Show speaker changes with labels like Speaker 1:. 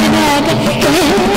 Speaker 1: I'm